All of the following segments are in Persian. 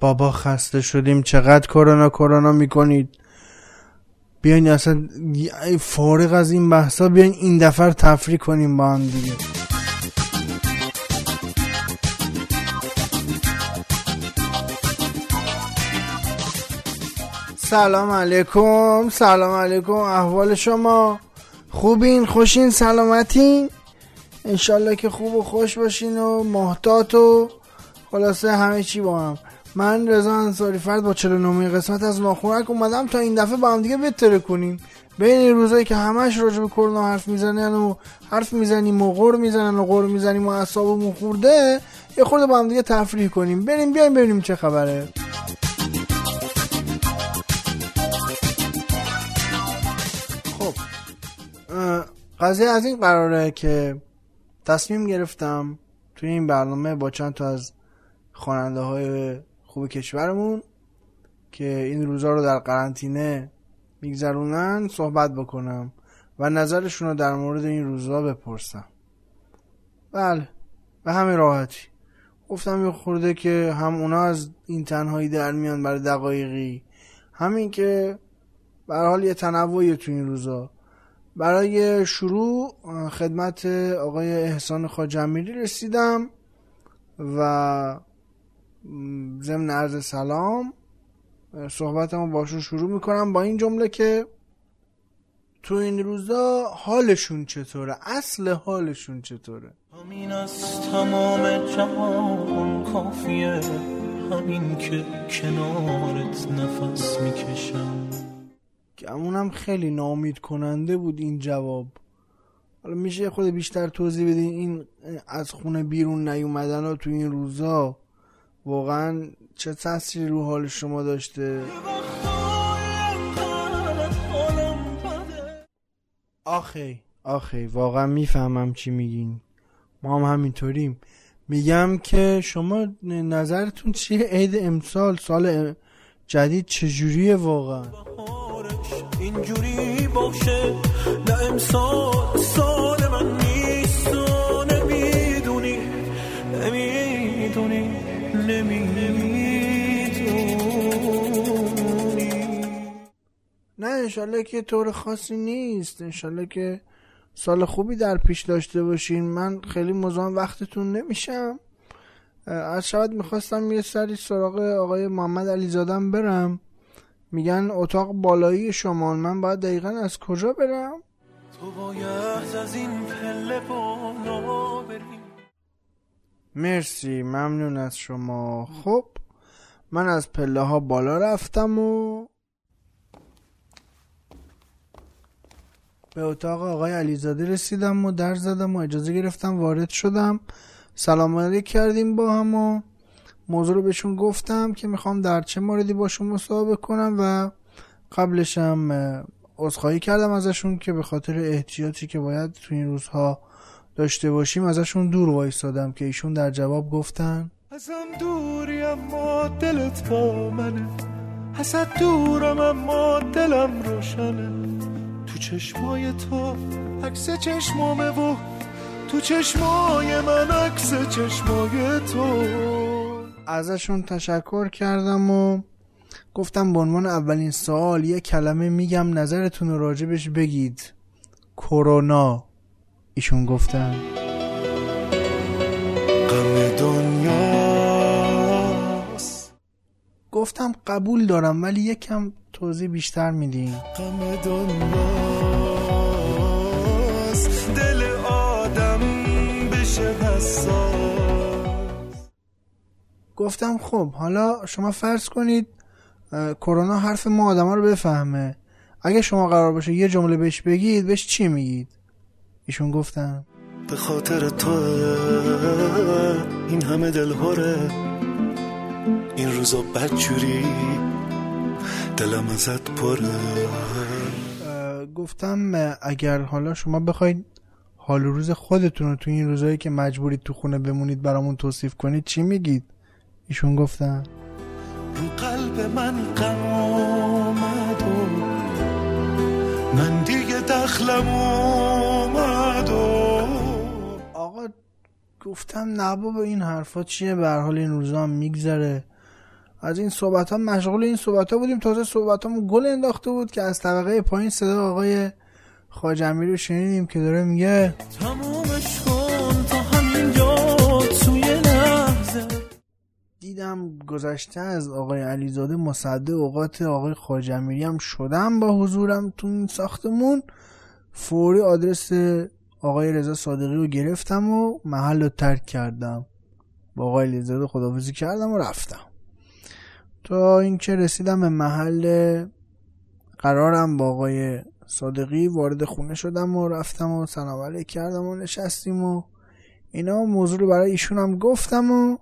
بابا خسته شدیم چقدر کرونا کرونا می‌کنید؟ بیاین اصلا فارغ از این بحثا بیاین این دفعه تفریح کنیم با هم دیگه. سلام علیکم سلام علیکم احوال شما؟ خوبین؟ خوشین؟ سلامتین؟ انشالله که خوب و خوش باشین و محتاط و خلاصه همه چی با هم. من رضا انصاری فرد با 49 قسمت از ناخونک اومدم تا این دفعه با هم دیگه بتره کنیم. بین این روزایی که همش راجع به کرونا حرف می‌زنن و حرف می‌زنیم و غور می‌زنن و غور می‌زنیم و اعصابمون خورده یه خورده با هم دیگه تفریح کنیم. بریم بیایم ببینیم چه خبره. خب قضیه از این قراره که تصمیم گرفتم توی این برنامه با چند تا از خواننده های خوب کشورمون که این روزا رو در قرنطینه میگذرونن صحبت بکنم و نظرشون رو در مورد این روزا بپرسم. بله به همه راحتی. گفتم یه خورده که هم اونا از این تنهایی در میان برای دقایقی همین که به حال یه تنوعی تو این روزا. برای شروع خدمت آقای احسان خاجمیری رسیدم و ضمن عرض سلام. صحبتمو باشون شروع می‌کنم. با این جمله که تو این روزا حالشون چطوره؟ اصل حالشون چطوره؟ همین از تمام جهان کافیه. همین که کنارت نفس می‌کشم. گمونم خیلی نامید کننده بود این جواب. حالا میشه خود بیشتر توضیح بدین این از خونه بیرون نیومدن ها تو این روزا واقعا چه تاثیری رو حال شما داشته؟ آخی آخی واقعا می‌فهمم چی میگین. ما هم همینطوریم. میگم که شما نظرتون چیه؟ عید امسال سال جدید چجوریه واقعا؟ اینجوری باشه نه امسال سال انشالله که طور خاصی نیست. انشالله که سال خوبی در پیش داشته باشین. من خیلی مزاحم وقتتون نمیشم. از شاید می‌خواستم یه سری سراغ آقای محمد علیزادم برم. میگن اتاق بالایی شما من باید دقیقا از کجا برم؟ تو باید از این پله بالا بری مرسی ممنون از شما. خب من از پله ها بالا رفتم و به اتاق آقای علیزاده رسیدم و در زدم و اجازه گرفتم وارد شدم. سلام علیک کردیم با هم و موضوع رو بهشون گفتم که می‌خوام در چه موردی باشون مصاحبه کنم و قبلش هم عذرخواهی کردم ازشون که به خاطر احتیاطی که باید تو این روزها داشته باشیم ازشون دور وایستادم که ایشون در جواب گفتن. ازم دوری اما دلت با منه. ازت دورم اما دلم روشنه. تو چشمای تو عکس چشمامه و تو چشمای من عکس چشمای تو. ازشون تشکر کردم و گفتم به عنوان اولین سوال یه کلمه میگم نظرتون رو راجبش بگید. کرونا. ایشون گفتن. غم دنیاست گفتم قبول دارم ولی یکم توضیح بیشتر میدین. غم دل آدم بشه گفتم خب حالا شما فرض کنید کرونا حرف ما آدما رو بفهمه. اگه شما قرار باشه یه جمله بهش بگید بهش چی میگید؟ ایشون گفتن. به خاطر تو این همه دلهوره. این روزا بدجوری دلم ازت پره. گفتم اگر حالا شما بخواید حال و روز خودتون رو تو این روزایی که مجبورید تو خونه بمونید برامون توصیف کنید چی میگید؟ ایشون گفتن. رو قلب من غم آمد و من دیگه دخلم اومد و آقا گفتم نه بابا این حرفا چیه؟ به حال این روزا هم میگذره. از این صحبت ها مشغول این صحبت ها بودیم. تازه صحبت ها گل انداخته بود که از طبقه پایین صدا آقای خاجمی رو شنیدیم که داره میگه تمومش کن تا همینجا توی لحظه. دیدم گذشته از آقای علیزاده مصده اوقات آقای خاجمیری هم شدم با حضورم تو این ساختمون. فوری آدرس آقای رضا صادقی رو گرفتم و محل رو ترک کردم. با آقای علیزاده خدافزی کردم و رفتم. تا اینکه رسیدم به محل قرارم با آقای صادقی وارد خونه شدم و رفتم و سلام علیک کردم و نشستیم و اینا. موضوع رو برای ایشون هم گفتم و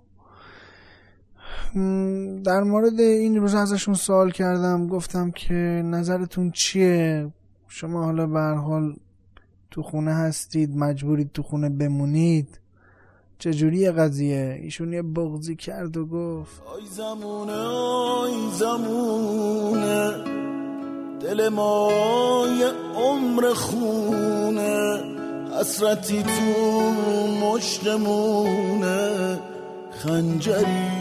در مورد این روز ازشون سوال کردم. گفتم که نظرتون چیه؟ شما حالا به حال تو خونه هستید مجبورید تو خونه بمونید. چجوری قضیه؟ ایشون یه بغضی کرد و گفت. آی زمونه آی زمونه دل ما یه عمر خونه. حسرتی تو مشتمونه. خنجری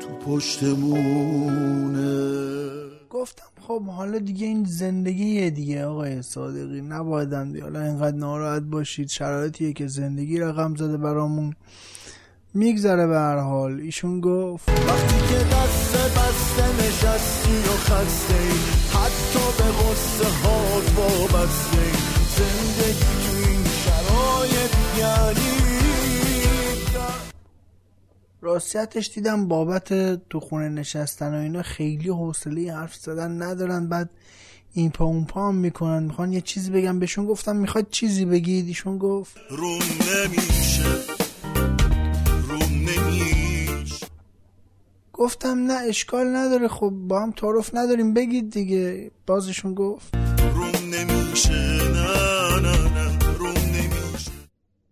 تو پشتمونه. گفتم خب حالا دیگه این زندگیه دیگه آقای صادقی. نبایدم دیگه حالا اینقدر ناراحت باشید. شرایطیه که زندگی رقم زده برامون. میگذره به هر حال. ایشون گفت وقتی که دست بسته نشستی و خسته حتی به غصه هات وابسته زندگی تو این شرایط یعنی راستیتش دیدم بابت تو خونه نشستن و اینا خیلی حوصله حرف زدن ندارن. بعد این پا اون پا هم می‌کنن. می‌خوان یه چیزی بگم. بهشون گفتم می‌خواد چیزی بگید. ایشون گفت روم نمیشه. روم نمیشه. گفتم نه اشکال نداره. خب با هم تعارف نداریم. بگید دیگه. بازشون گفت روم نمیشه. نه نه نه.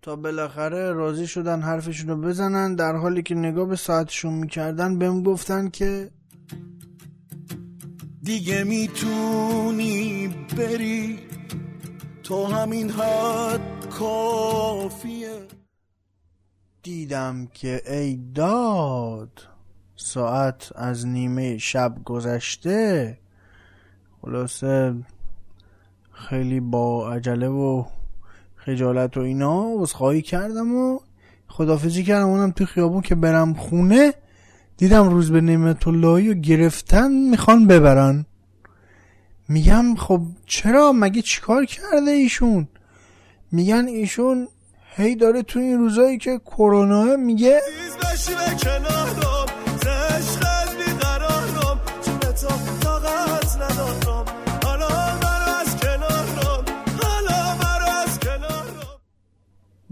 تا بالاخره راضی شدن حرفشون رو بزنن. در حالی که نگاه به ساعتشون می‌کردن بهم گفتن که دیگه می‌تونی بری. تو همین حد کافیه. دیدم که ای داد ساعت از نیمه شب گذشته. خلاصه خیلی با عجله و خجالت و اینا خواهی کردم و خدافزی کردم. اونم تو خیابون که برم خونه دیدم روز به نعمت اللهی و گرفتن می‌خوان ببرن. میگم خب چرا؟ مگه چیکار کرده ایشون؟ میگن ایشون هی داره تو این روزایی که کرونا میگه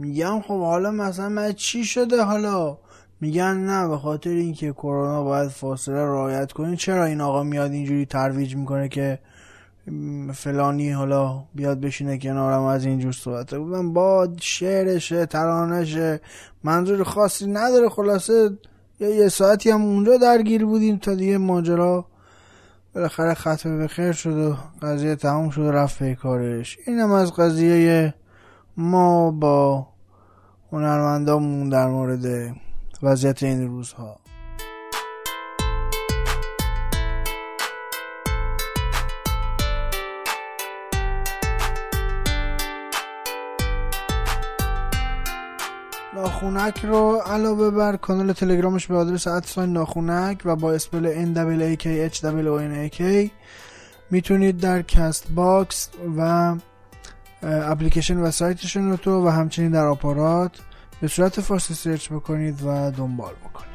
میگم خب حالا مثلا من چی شده حالا؟ میگن نه به خاطر اینکه کرونا باید فاصله رعایت کنید چرا این آقا میاد اینجوری ترویج می‌کنه که فلانی حالا بیاد بشینه کنارم از اینجور صحبت بودم با شعرشه ترانشه منظور خاصی نداره. خلاصه یه, ساعتی هم اونجا درگیر بودیم تا دیگه ماجرا بالاخره ختم به خیر شد و قضیه تمام شد و رفت به کارش. اینم از قضیه ما با هنرمندامون در مورد وضعیت این روزها. ناخونک رو علاوه بر کانال تلگرامش به آدرس at sign ناخونک و با spell NWAKH می‌تونید در CastBox و اپلیکیشن و سایتشون رو تو و همچنین در آپارات به صورت فارسی search بکنید و دنبال بکنید.